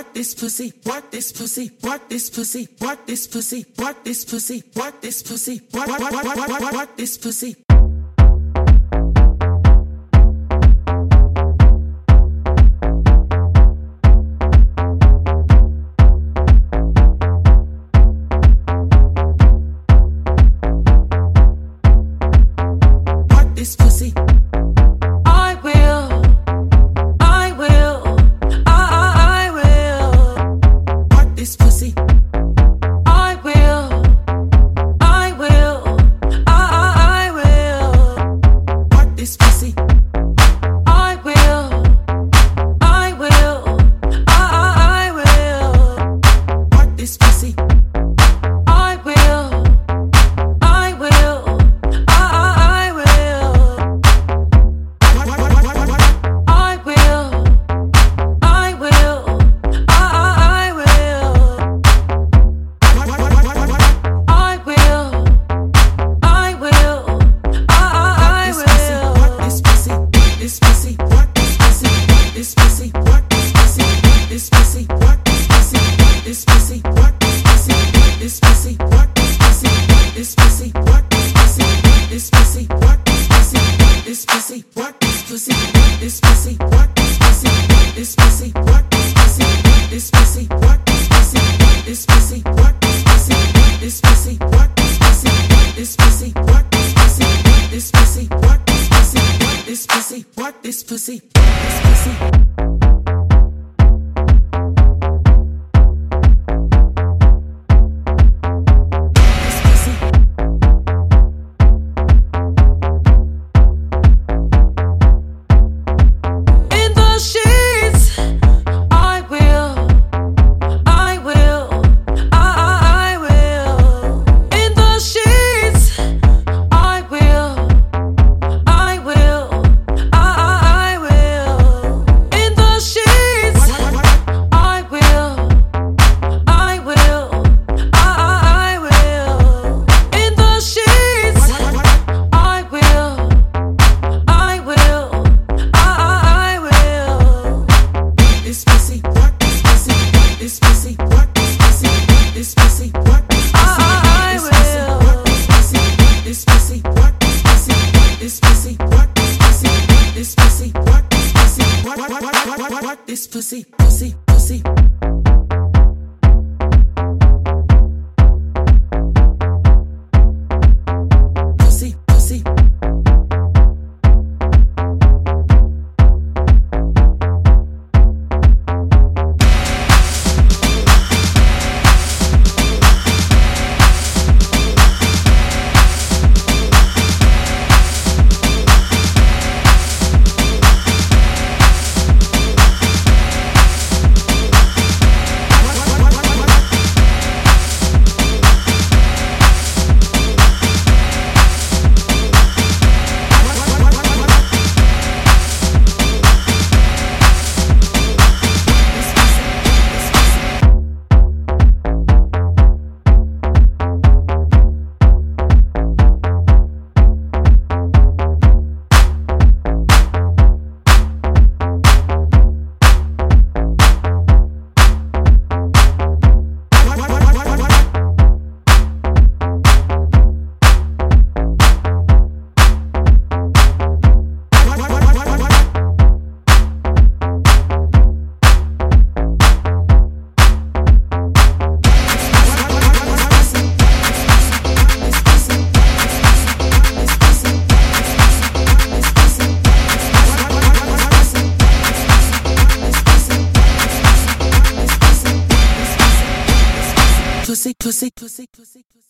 What this pussy, What this pussy, What this pussy, What this pussy, What this pussy, What this pussy, what this pussy what this pussy. this pussy, what this pussy, this pussy. this pussy, pussy, pussy. pussy, pussy, pussy, pussy, pussy.